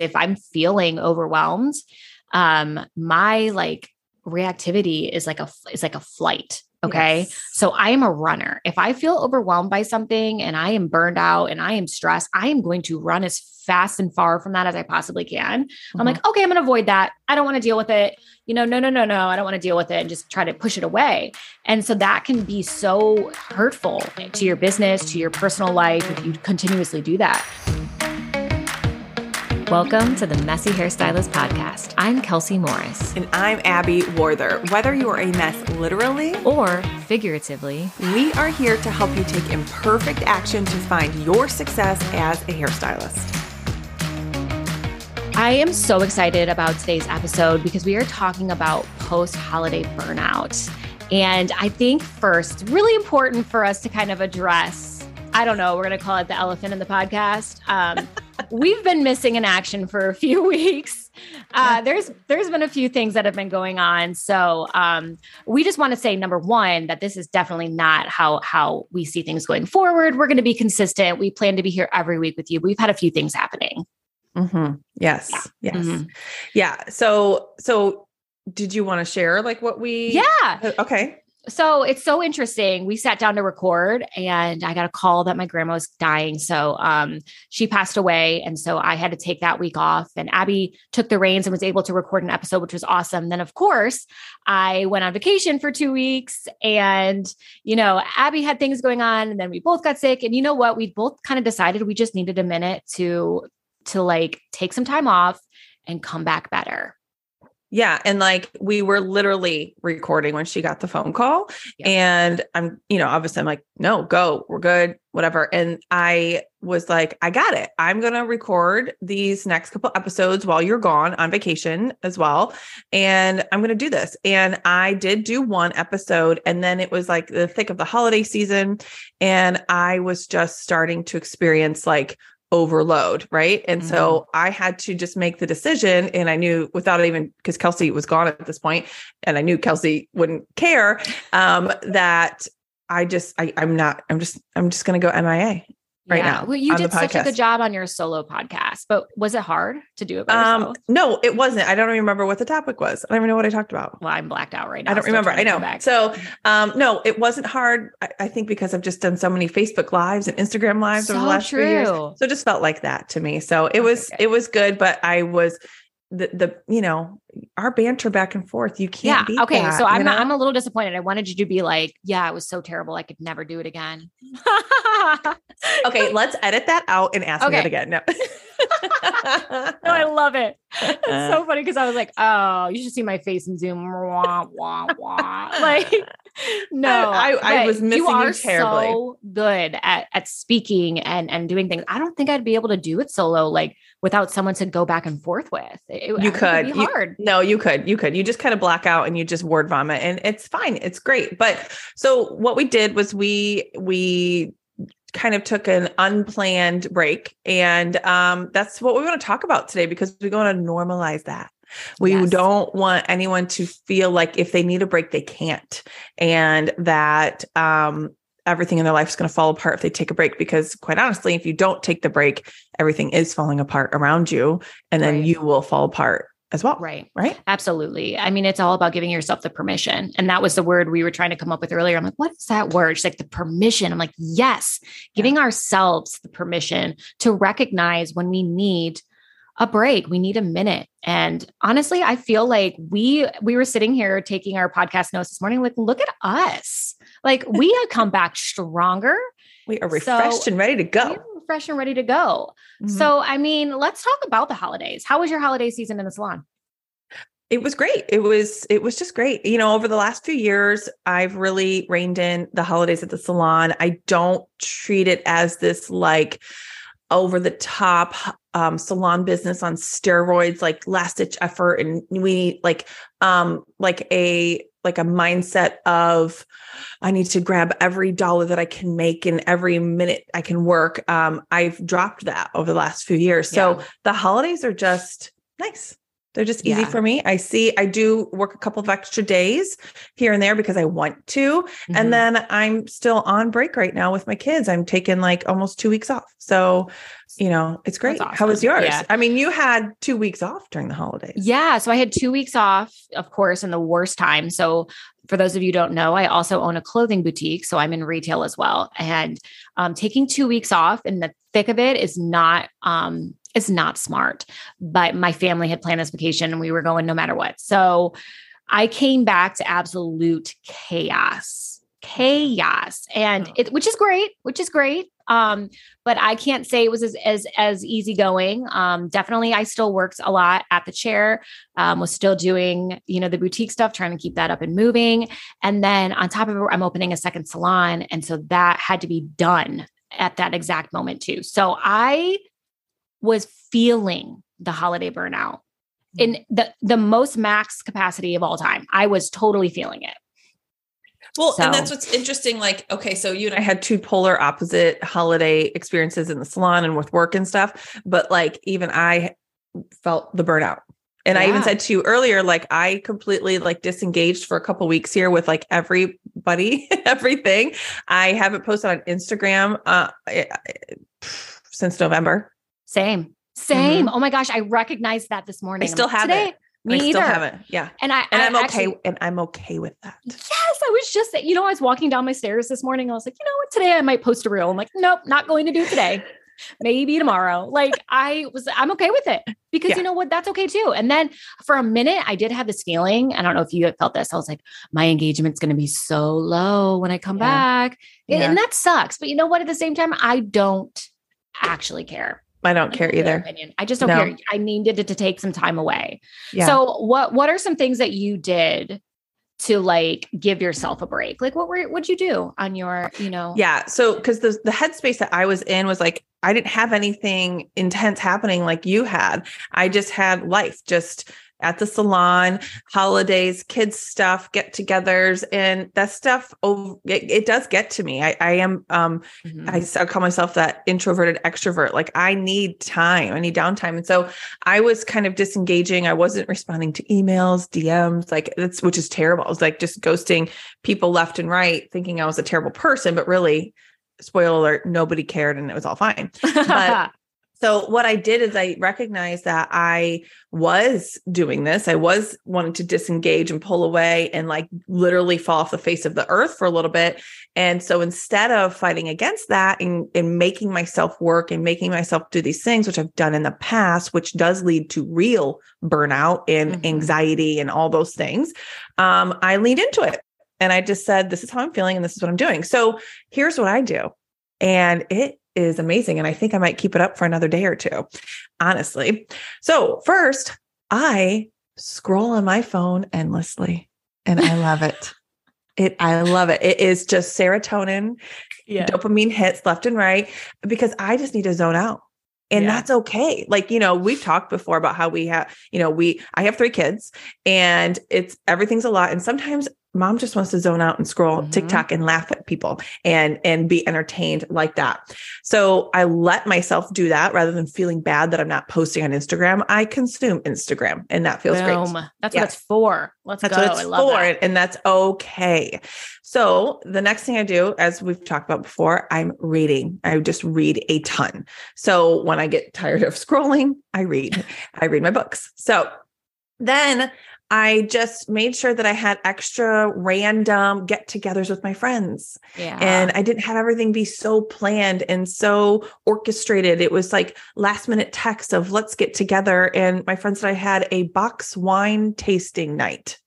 if I'm feeling overwhelmed, um, my like reactivity is like a is like a flight. Okay. Yes. So I am a runner. If I feel overwhelmed by something and I am burned out and I am stressed, I am going to run as fast and far from that as I possibly can. Mm-hmm. I'm like, okay, I'm going to avoid that. I don't want to deal with it. You know, no, no, no, no. I don't want to deal with it and just try to push it away. And so that can be so hurtful to your business, to your personal life if you continuously do that. Welcome to the Messy Hairstylist Podcast. I'm Kelsey Morris. And I'm Abby Warther. Whether you're a mess literally or figuratively, we are here to help you take imperfect action to find your success as a hairstylist. I am so excited about today's episode because we are talking about post holiday burnout. And I think first, really important for us to kind of address I don't know, we're going to call it the elephant in the podcast. Um, we've been missing in action for a few weeks. Uh, there's there's been a few things that have been going on, so um, we just want to say number one that this is definitely not how how we see things going forward. We're going to be consistent. We plan to be here every week with you. We've had a few things happening. Mm-hmm. Yes, yeah. yes, mm-hmm. yeah. So so did you want to share like what we? Yeah. Okay so it's so interesting. We sat down to record and I got a call that my grandma was dying. So um, she passed away. And so I had to take that week off. And Abby took the reins and was able to record an episode, which was awesome. Then, of course, I went on vacation for two weeks. And, you know, Abby had things going on. And then we both got sick. And you know what? We both kind of decided we just needed a minute to to like take some time off and come back better. Yeah. And like we were literally recording when she got the phone call. Yeah. And I'm, you know, obviously I'm like, no, go, we're good, whatever. And I was like, I got it. I'm going to record these next couple episodes while you're gone on vacation as well. And I'm going to do this. And I did do one episode. And then it was like the thick of the holiday season. And I was just starting to experience like overload, right? And mm-hmm. so I had to just make the decision. And I knew without even because Kelsey was gone at this point, and I knew Kelsey wouldn't care, um, that I just I, I'm not, I'm just, I'm just gonna go MIA right yeah. now. Well, you did such a good job on your solo podcast, but was it hard to do it by um, yourself? No, it wasn't. I don't even remember what the topic was. I don't even know what I talked about. Well, I'm blacked out right now. I don't remember. I know. So, um, no, it wasn't hard. I, I, think because I've just done so many Facebook lives and Instagram lives so over the last true. few years. So it just felt like that to me. So it was, it was good, but I was the the you know our banter back and forth you can't yeah okay that, so i'm know? i'm a little disappointed i wanted you to be like yeah it was so terrible i could never do it again okay let's edit that out and ask okay. that again no i love it it's so uh. funny because i was like oh you should see my face in zoom wah, wah, wah. like no i, I, I was missing you, are terribly so good at at speaking and and doing things i don't think i'd be able to do it solo like without someone to go back and forth with. It, you could. Be hard. You, no, you could. You could. You just kind of black out and you just word vomit, and it's fine. It's great. But so what we did was we we kind of took an unplanned break, and um, that's what we want to talk about today because we want to normalize that. We yes. don't want anyone to feel like if they need a break, they can't. And that um, everything in their life is going to fall apart if they take a break because quite honestly if you don't take the break everything is falling apart around you and then right. you will fall apart as well right. right? Absolutely. I mean it's all about giving yourself the permission. And that was the word we were trying to come up with earlier. I'm like what's that word? She's like the permission. I'm like yes. Giving yeah. ourselves the permission to recognize when we need a break we need a minute. And honestly i feel like we we were sitting here taking our podcast notes this morning like look at us. Like we have come back stronger. We are refreshed so and ready to go. Refreshed and ready to go. Mm-hmm. So, I mean, let's talk about the holidays. How was your holiday season in the salon? It was great. It was it was just great. You know, over the last few years, I've really reined in the holidays at the salon. I don't treat it as this like over the top um, salon business on steroids, like last ditch effort, and we like um like a like a mindset of I need to grab every dollar that I can make and every minute I can work. Um, I've dropped that over the last few years. So the holidays are just nice. They're just easy Yeah. for me. I see I do work a couple of extra days here and there because I want to. Mhm. And then I'm still on break right now with my kids. I'm taking like almost two weeks off. So, you know, it's great. That's How was yours? Yeah. I mean, you had two weeks off during the holidays. Yeah. So I had two weeks off, of course, in the worst time. So for those of you who don't know, I also own a clothing boutique. So I'm in retail as well. And um, taking two weeks off in the thick of it is not um is not smart. But my family had planned this vacation and we were going no matter what. So I came back to absolute chaos. Chaos. And it which is great, which is great. Um, but I can't say it was as as as easygoing. Um, definitely I still worked a lot at the chair, um, was still doing, you know, the boutique stuff, trying to keep that up and moving. And then on top of it, I'm opening a second salon. And so that had to be done at that exact moment too. So I was feeling the holiday burnout in the the most max capacity of all time. I was totally feeling it. Well, and that's what's interesting. Like, okay, so you and I had two polar opposite holiday experiences in the salon and with work and stuff. But like, even I felt the burnout. And I even said to you earlier, like I completely like disengaged for a couple weeks here with like everybody, everything. I haven't posted on Instagram uh eh, eh, since November. Same. Same. Mm-hmm. Oh my gosh, I recognized that this morning. I'm still like, have today, it. Me I either. still haven't. Yeah. And I And I I'm okay. and I'm okay with that. Yes, I was just, you know, I was walking down my stairs this morning. I was like, you know what, today I might post a reel. I'm like, nope, not going to do today. Maybe tomorrow. Like I was, I'm okay with it because Yeah. you know what, that's okay too. And then for a minute, I did have this feeling. I don't know if you have felt this. I was like, my engagement's going to be so low when I come Yeah. back, Yeah. and that sucks. But you know what? At the same time, I don't actually care. I don't care either. Opinion. I just don't No. care. I needed to, to take some time away. Yeah. So what what are some things that you did to like give yourself a break? Like what were what'd you do on your, you know? Yeah. So because the the headspace that I was in was like I didn't have anything intense happening like you had. I just had life just at the salon, holidays, kids stuff, get-togethers, and that stuff. Oh, it, it does get to me. I, I am. Um, Mhm. I, I call myself that introverted extrovert. Like I need time. I need downtime, and so I was kind of disengaging. I wasn't responding to emails, DMs, like that's which is terrible. I was like just ghosting people left and right, thinking I was a terrible person, but really, spoiler alert, nobody cared and it was all fine. but- So what I did is I recognized that I was doing this. I was wanting to disengage and pull away and like literally fall off the face of the earth for a little bit. And so instead of fighting against that and, and making myself work and making myself do these things, which I've done in the past, which does lead to real burnout and Mhm. anxiety and all those things, um, I leaned into it. And I just said, this is how I'm feeling and this is what I'm doing. So here's what I do. And it is amazing. And I think I might keep it up for another day or two, honestly. So, first, I scroll on my phone endlessly and I love it. It, I love it. It is just serotonin, yeah. dopamine hits left and right because I just need to zone out. And Yeah. that's okay. Like, you know, we've talked before about how we have, you know, we, I have three kids and it's everything's a lot. And sometimes mom just wants to zone out and scroll Mhm. TikTok and laugh at people and, and be entertained like that. So I let myself do that rather than feeling bad that I'm not posting on Instagram. I consume Instagram and that feels great. That's Yeah. what it's for. Let's That's go. what it's I love for, that. and that's okay. So the next thing I do, as we've talked about before, I'm reading. I just read a ton. So when I get tired of scrolling, I read. I read my books. So then I just made sure that I had extra random get-togethers with my friends Yeah. and I didn't have everything be so planned and so orchestrated. It was like last minute text of let's get together. And my friends and I had a box wine tasting night.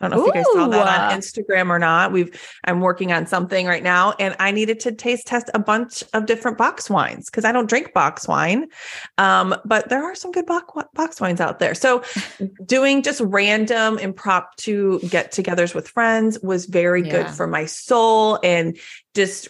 I don't know if you guys saw that on Instagram or not. We've I'm working on something right now, and I needed to taste test a bunch of different box wines because I don't drink box wine, um, but there are some good box box wines out there. So doing just random impromptu get-togethers with friends was very good for my soul and just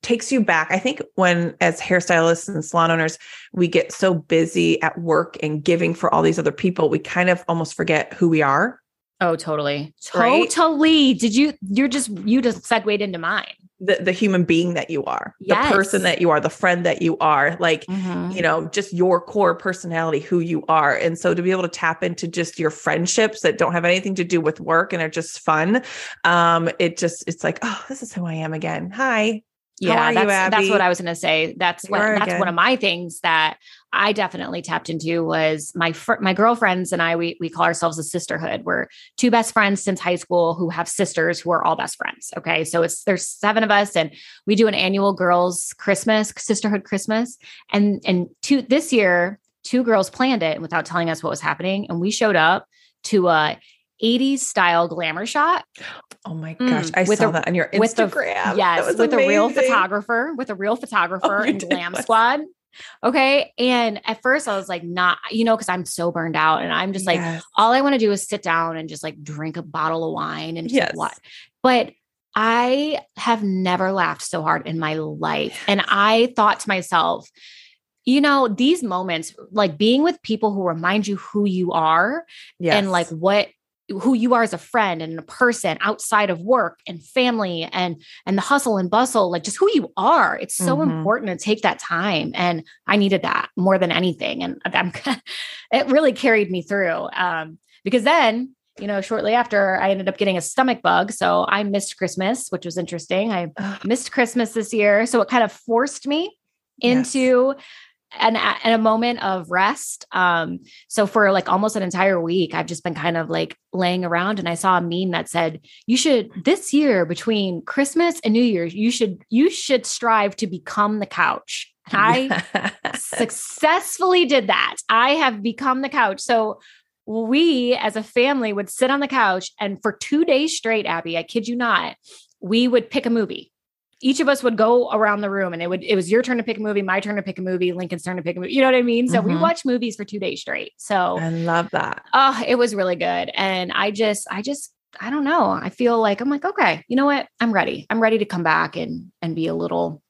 takes you back. I think when as hairstylists and salon owners, we get so busy at work and giving for all these other people, we kind of almost forget who we are. Oh, totally. Right? Totally. Did you you're just you just segued into mine. the, the human being that you are, Yes. the person that you are, the friend that you are, like, Mhm. you know, just your core personality, who you are. And so to be able to tap into just your friendships that don't have anything to do with work and are just fun, um, it just, it's like, oh, this is who I am again. Hi. Yeah, are you, that's that's what I was going to say. That's what that's one of my things that I definitely tapped into was my fr- my girlfriends and I. We we call ourselves a sisterhood. We're two best friends since high school who have sisters who are all best friends. Okay, so it's there's seven of us, and we do an annual girls Christmas sisterhood Christmas, and and two this year two girls planned it without telling us what was happening, and we showed up to a 80s style glamour shot Oh my Mm, gosh. I with saw a- that on your with Instagram. That Yes, was with a real photographer, with a real photographer Oh, and glam squad. Okay. And at first I was like, not, you know, because I'm so burned out and I'm just like, Yes. all I want to do is sit down and just like drink a bottle of wine and just Yes. what. But I have never laughed so hard in my life. And I thought to myself, you know, these moments, like being with people who remind you who you are yes. and like what who you are as a friend and a person outside of work and family and and the hustle and bustle like just who you are. It's so Mhm. important to take that time and i needed that more than anything and i'm it really carried me through um because then you know shortly after i ended up getting a stomach bug so i missed christmas which was interesting. I missed christmas this year so it kind of forced me into an, an a moment of rest. Um, so for like almost an entire week, I've just been kind of like laying around and I saw a meme that said, you should this year between Christmas and New Year's, you should you should strive to become the couch. I successfully did that. I have become the couch. So we as a family would sit on the couch and for two days straight, Abby, I kid you not, we would pick a movie. Each of us would go around the room and it would it was your turn to pick a movie, my turn to pick a movie, Lincoln's turn to pick a movie. You know what I mean? So we Mhm. watched movies for two days straight. So I love that. oh, it was really good. And I just, I just, I don't know. I feel like I'm like, okay, you know what? I'm ready. I'm ready to come back and and be a little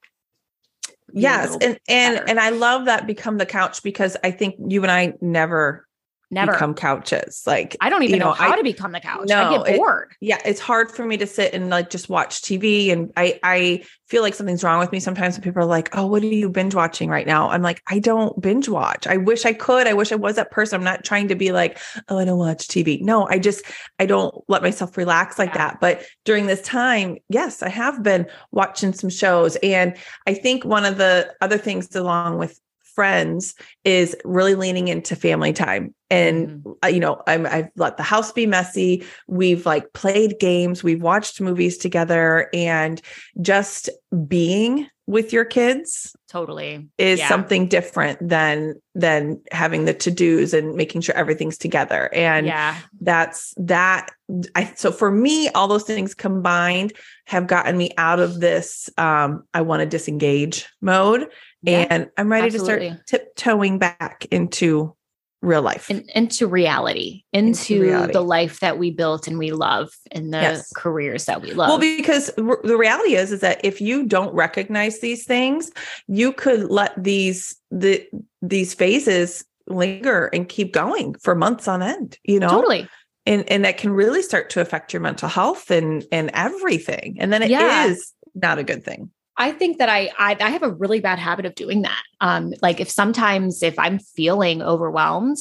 be a Yes. little And and better. and I love that become the couch because I think you and I never never become couches. Like I don't even you know, know, how I- to become the couch. No, I get it- bored. yeah, it's hard for me to sit and like just watch TV. And I I feel like something's wrong with me sometimes when people are like, Oh, what are you binge watching right now? I'm like, I don't binge watch. I wish I could. I wish I was that person. I'm not trying to be like, oh, I don't watch TV. No, I just I don't let myself relax like Yeah. that. But during this time, yes, I have been watching some shows. And I think one of the other things along with friends is really leaning into family time. And uh, you know I'm, i've let the house be messy. We've like played games. We've watched movies together. And just being with your kids Totally. is Yeah. something different than than having the to-dos and making sure everything's together. And yeah. that's that i so for me all those things combined have gotten me out of this um i want to disengage mode Yeah. and i'm ready to start tiptoeing back into real life In, into reality, into, reality. the life that we built and we love and the Yes. careers that we love. well because r- the reality is is that if you don't recognize these things you could let these the these phases linger and keep going for months on end you know totally. and and that can really start to affect your mental health and and everything and then it is Yeah. not a good thing I think that I, I I have a really bad habit of doing that. Um, like if sometimes if I'm feeling overwhelmed,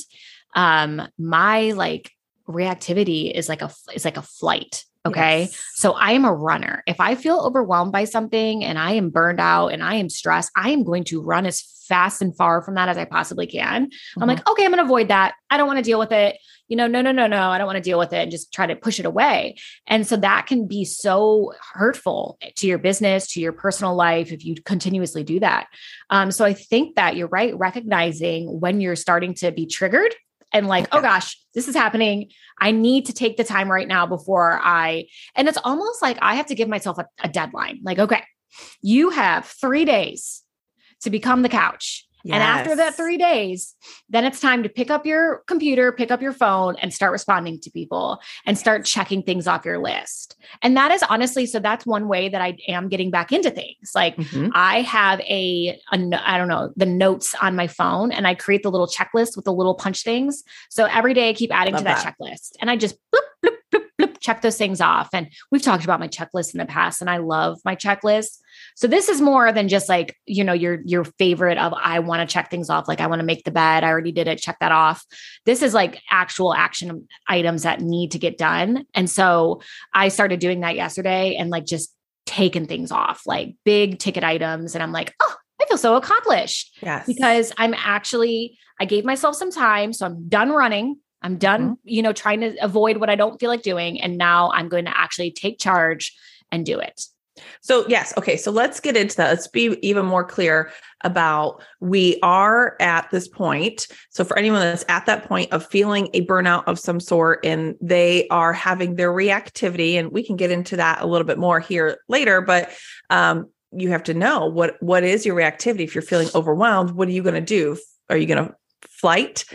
um, my like reactivity is like a is like a flight. Okay. Yes. So I am a runner. If I feel overwhelmed by something and I am burned out and I am stressed, I am going to run as fast and far from that as I possibly can. I'm Mhm. like, okay, I'm going to avoid that. I don't want to deal with it. You know, no, no, no, no. I don't want to deal with it and just try to push it away. And so that can be so hurtful to your business, to your personal life if you continuously do that. Um, so I think that you're right, recognizing when you're starting to be triggered and like, oh gosh, this is happening. I need to take the time right now before I, and it's almost like I have to give myself a, a deadline. Like, okay, you have three days to become the couch. And after that three days, then it's time to pick up your computer, pick up your phone, and start responding to people and start checking things off your list. And that is honestly, so that's one way that I am getting back into things. Like Mhm. I have a, a I don't know, the notes on my phone and I create the little checklist with the little punch things. So every day I keep adding Love to that, that. checklist and I just bloop, bloop, bloop, check those things off. And we've talked about my checklist in the past, and I love my checklist. So this is more than just like, you know, your your favorite of I want to check things off. Like I want to make the bed. I already did it. Check that off. This is like actual action items that need to get done. And so I started doing that yesterday and like just taking things off, like big ticket items. And I'm like, oh, I feel so accomplished. Yes. Because I'm actually, I gave myself some time. So I'm done running. I'm done, mm-hmm. you know, trying to avoid what I don't feel like doing. And now I'm going to actually take charge and do it. So, yes. Okay. So let's get into that. Let's be even more clear about we are at this point. So, for anyone that's at that point of feeling a burnout of some sort and they are having their reactivity, and we can get into that a little bit more here later, but um, you have to know what what is your reactivity if you're feeling overwhelmed what are you going to do are you going to flight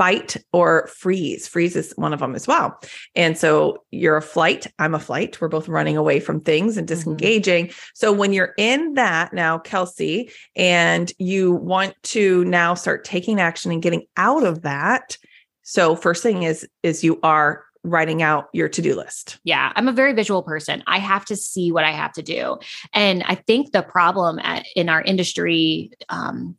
fight or freeze. Freeze is one of them as well. And so you're a flight, I'm a flight. We're both running away from things and mm-hmm. disengaging. Mm-hmm. So when you're in that now, Kelsey, and you want to now start taking action and getting out of that. So first thing is is you are writing out your to-do list. Yeah, I'm a very visual person. I have to see what I have to do. And I think the problem at, in our industry um,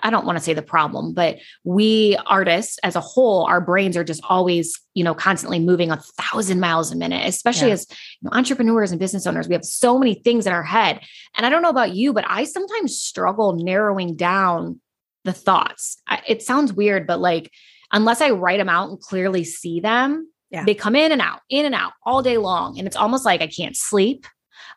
I don't want to say the problem, but we artists as a whole, our brains are just always, you know, constantly moving a thousand miles a minute, especially yeah. as you know, entrepreneurs and business owners. We have so many things in our head. And I don't know about you, but I sometimes struggle narrowing down the thoughts. I, it sounds weird, but like, unless I write them out and clearly see them, yeah. they come in and out, in and out all day long. And it's almost like I can't sleep.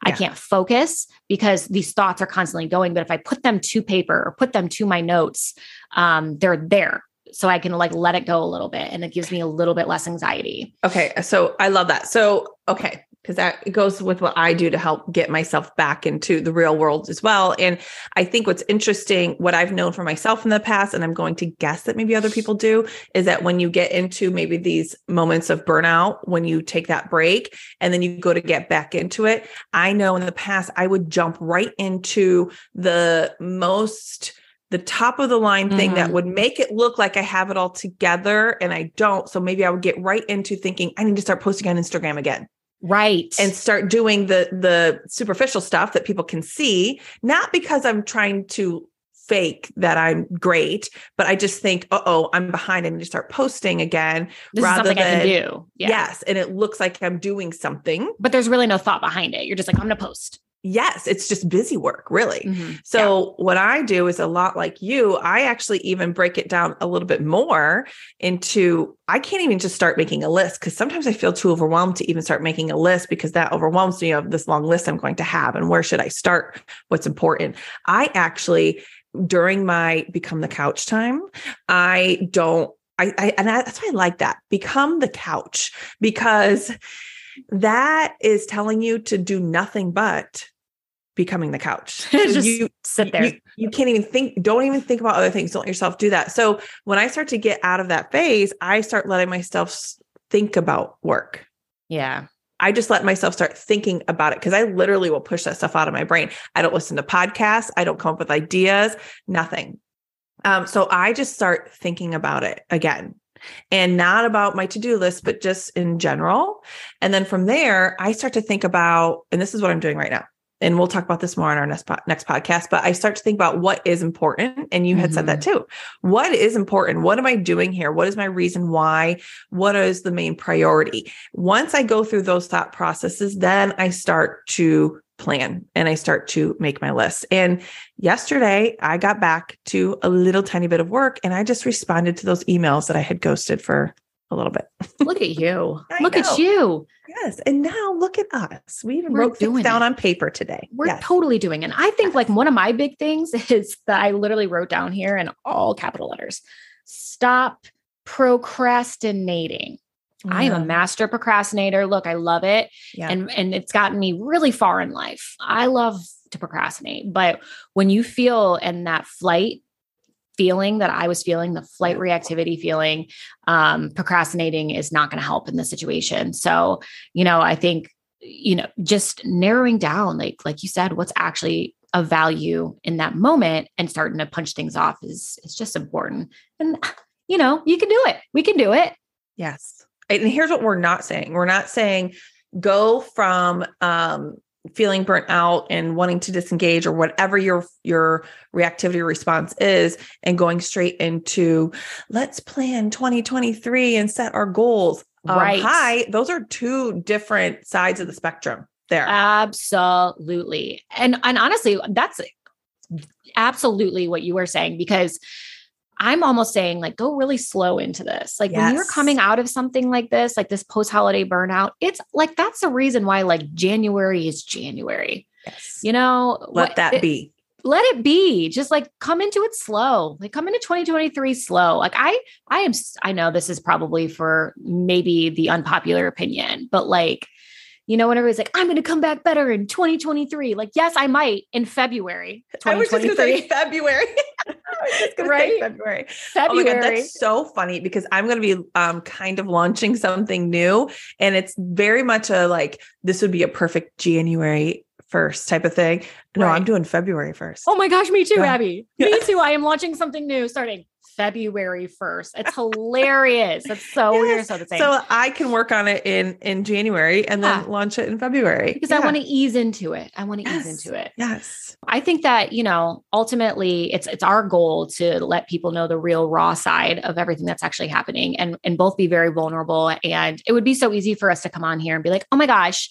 Yeah. I can't focus because these thoughts are constantly going. But if I put them to paper or put them to my notes, um, they're there. So I can like let it go a little bit and it gives me a little bit less anxiety. Okay. So I love that. So, okay because that goes with what I do to help get myself back into the real world as well. And I think what's interesting, what I've known for myself in the past, and I'm going to guess that maybe other people do, is that when you get into maybe these moments of burnout, when you take that break and then you go to get back into it, I know in the past I would jump right into the most the top of the line thing mm-hmm. that would make it look like I have it all together and I don't. So maybe I would get right into thinking I need to start posting on Instagram again. Right. And start doing the the superficial stuff that people can see, not because I'm trying to fake that I'm great, but I just think, oh, I'm behind. I need to start posting again. This rather is something than, I can do. Yeah. Yes. And it looks like I'm doing something. But there's really no thought behind it. You're just like, I'm gonna post yes, it's just busy work, really. Mm-hmm. So, yeah. what I do is a lot like you. I actually even break it down a little bit more into I can't even just start making a list because sometimes I feel too overwhelmed to even start making a list because that overwhelms me of this long list I'm going to have and where should I start? What's important? I actually, during my become the couch time, I don't. I, I and I, that's why I like that. Become the couch because that is telling you to do nothing but becoming the couch. Just you sit there. You, you, can't even think, don't even think about other things. Don't let yourself do that. So when I start to get out of that phase, I start letting myself think about work. Yeah. I just let myself start thinking about it because I literally will push that stuff out of my brain. I don't listen to podcasts. I don't come up with ideas, nothing. Um, so I just start thinking about it again and not about my to-do list but just in general. And then from there i start to think about and this is what i'm doing right now and we'll talk about this more on our next, po- next podcast but i start to think about what is important and you had mm-hmm. said that mm-hmm. too what is important what am i doing here what is my reason why what is the main priority once i go through those thought processes then i start to plan and I start to make my list. And yesterday I got back to a little tiny bit of work and I just responded to those emails that I had ghosted for a little bit. Look at you. look know. at you. Yes. And now look at us. We even We're wrote things down it. on paper today. We're yes. totally doing it. And I think yes. like one of my big things is that I literally wrote down here in all capital letters stop procrastinating. Yeah. I am a mm. master procrastinator. Look, I love it. Yeah. And and it's gotten me really far in life. I love to procrastinate, but when you feel in that flight feeling that I was feeling, the flight reactivity feeling, um, procrastinating is not going to help in the situation. So, you know, I think, you know, just narrowing down, like, like you said, what's actually of value in that moment and starting to punch things off is is just important. And you know, you can do it. We can do it. Yes. and here's what we're not saying. We're not saying go from um feeling burnt out and wanting to disengage or whatever your your reactivity response is and going straight into let's plan 2023 and set our goals. Um, right. hi those are two different sides of the spectrum there. Absolutely. And and honestly that's absolutely what you were saying because I'm almost saying like go really slow into this. Like yes. when you're coming out of something like this, like this post-holiday burnout, it's like that's the reason why like January is January. Yes. You know, let what, that it, be. Let it be. Just like come into it slow. Like come into 2023 slow. Like I I am I know this is probably for maybe the unpopular opinion, but like you know, when everybody's like, I'm going to come back better in 2023. Like, yes, I might in February. I was just going to say February. right? February. February. Oh God, that's so funny because I'm going to be um, kind of launching something new. And it's very much a like, this would be a perfect January 1st type of thing. No, right. I'm doing February 1st. Oh my gosh, me too, yeah. Abby. Me too. I am launching something new starting February 1st. It's hilarious. It's so yes. weird. So the same. So I can work on it in in January and then launch it in February. Because yeah. I want to ease into it. I want to yes. ease into it. Yes. I think that, you know, ultimately it's it's our goal to let people know the real raw side of everything that's actually happening and and both be very vulnerable. And it would be so easy for us to come on here and be like, oh my gosh,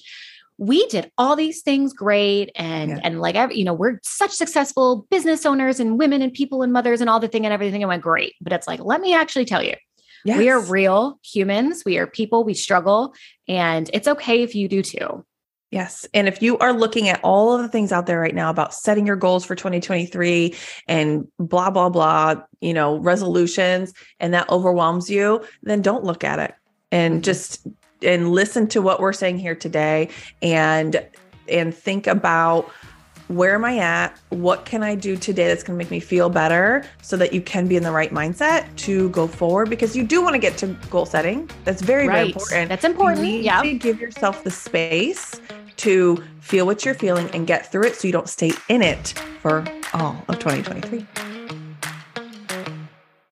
we did all these things great and yeah. and like you know we're such successful business owners and women and people and mothers and all the thing and everything and went great but it's like let me actually tell you yes. we are real humans we are people we struggle and it's okay if you do too Yes. And if you are looking at all of the things out there right now about setting your goals for 2023 and blah, blah, blah, you know, resolutions, and that overwhelms you, then don't look at it and mm-hmm. just and listen to what we're saying here today and and think about where am I at? What can I do today that's going to make me feel better so that you can be in the right mindset to go forward because you do want to get to goal setting. That's very, right. very important. That's important. Yeah. give yourself the space to feel what you're feeling and get through it so you don't stay in it for all of 2023.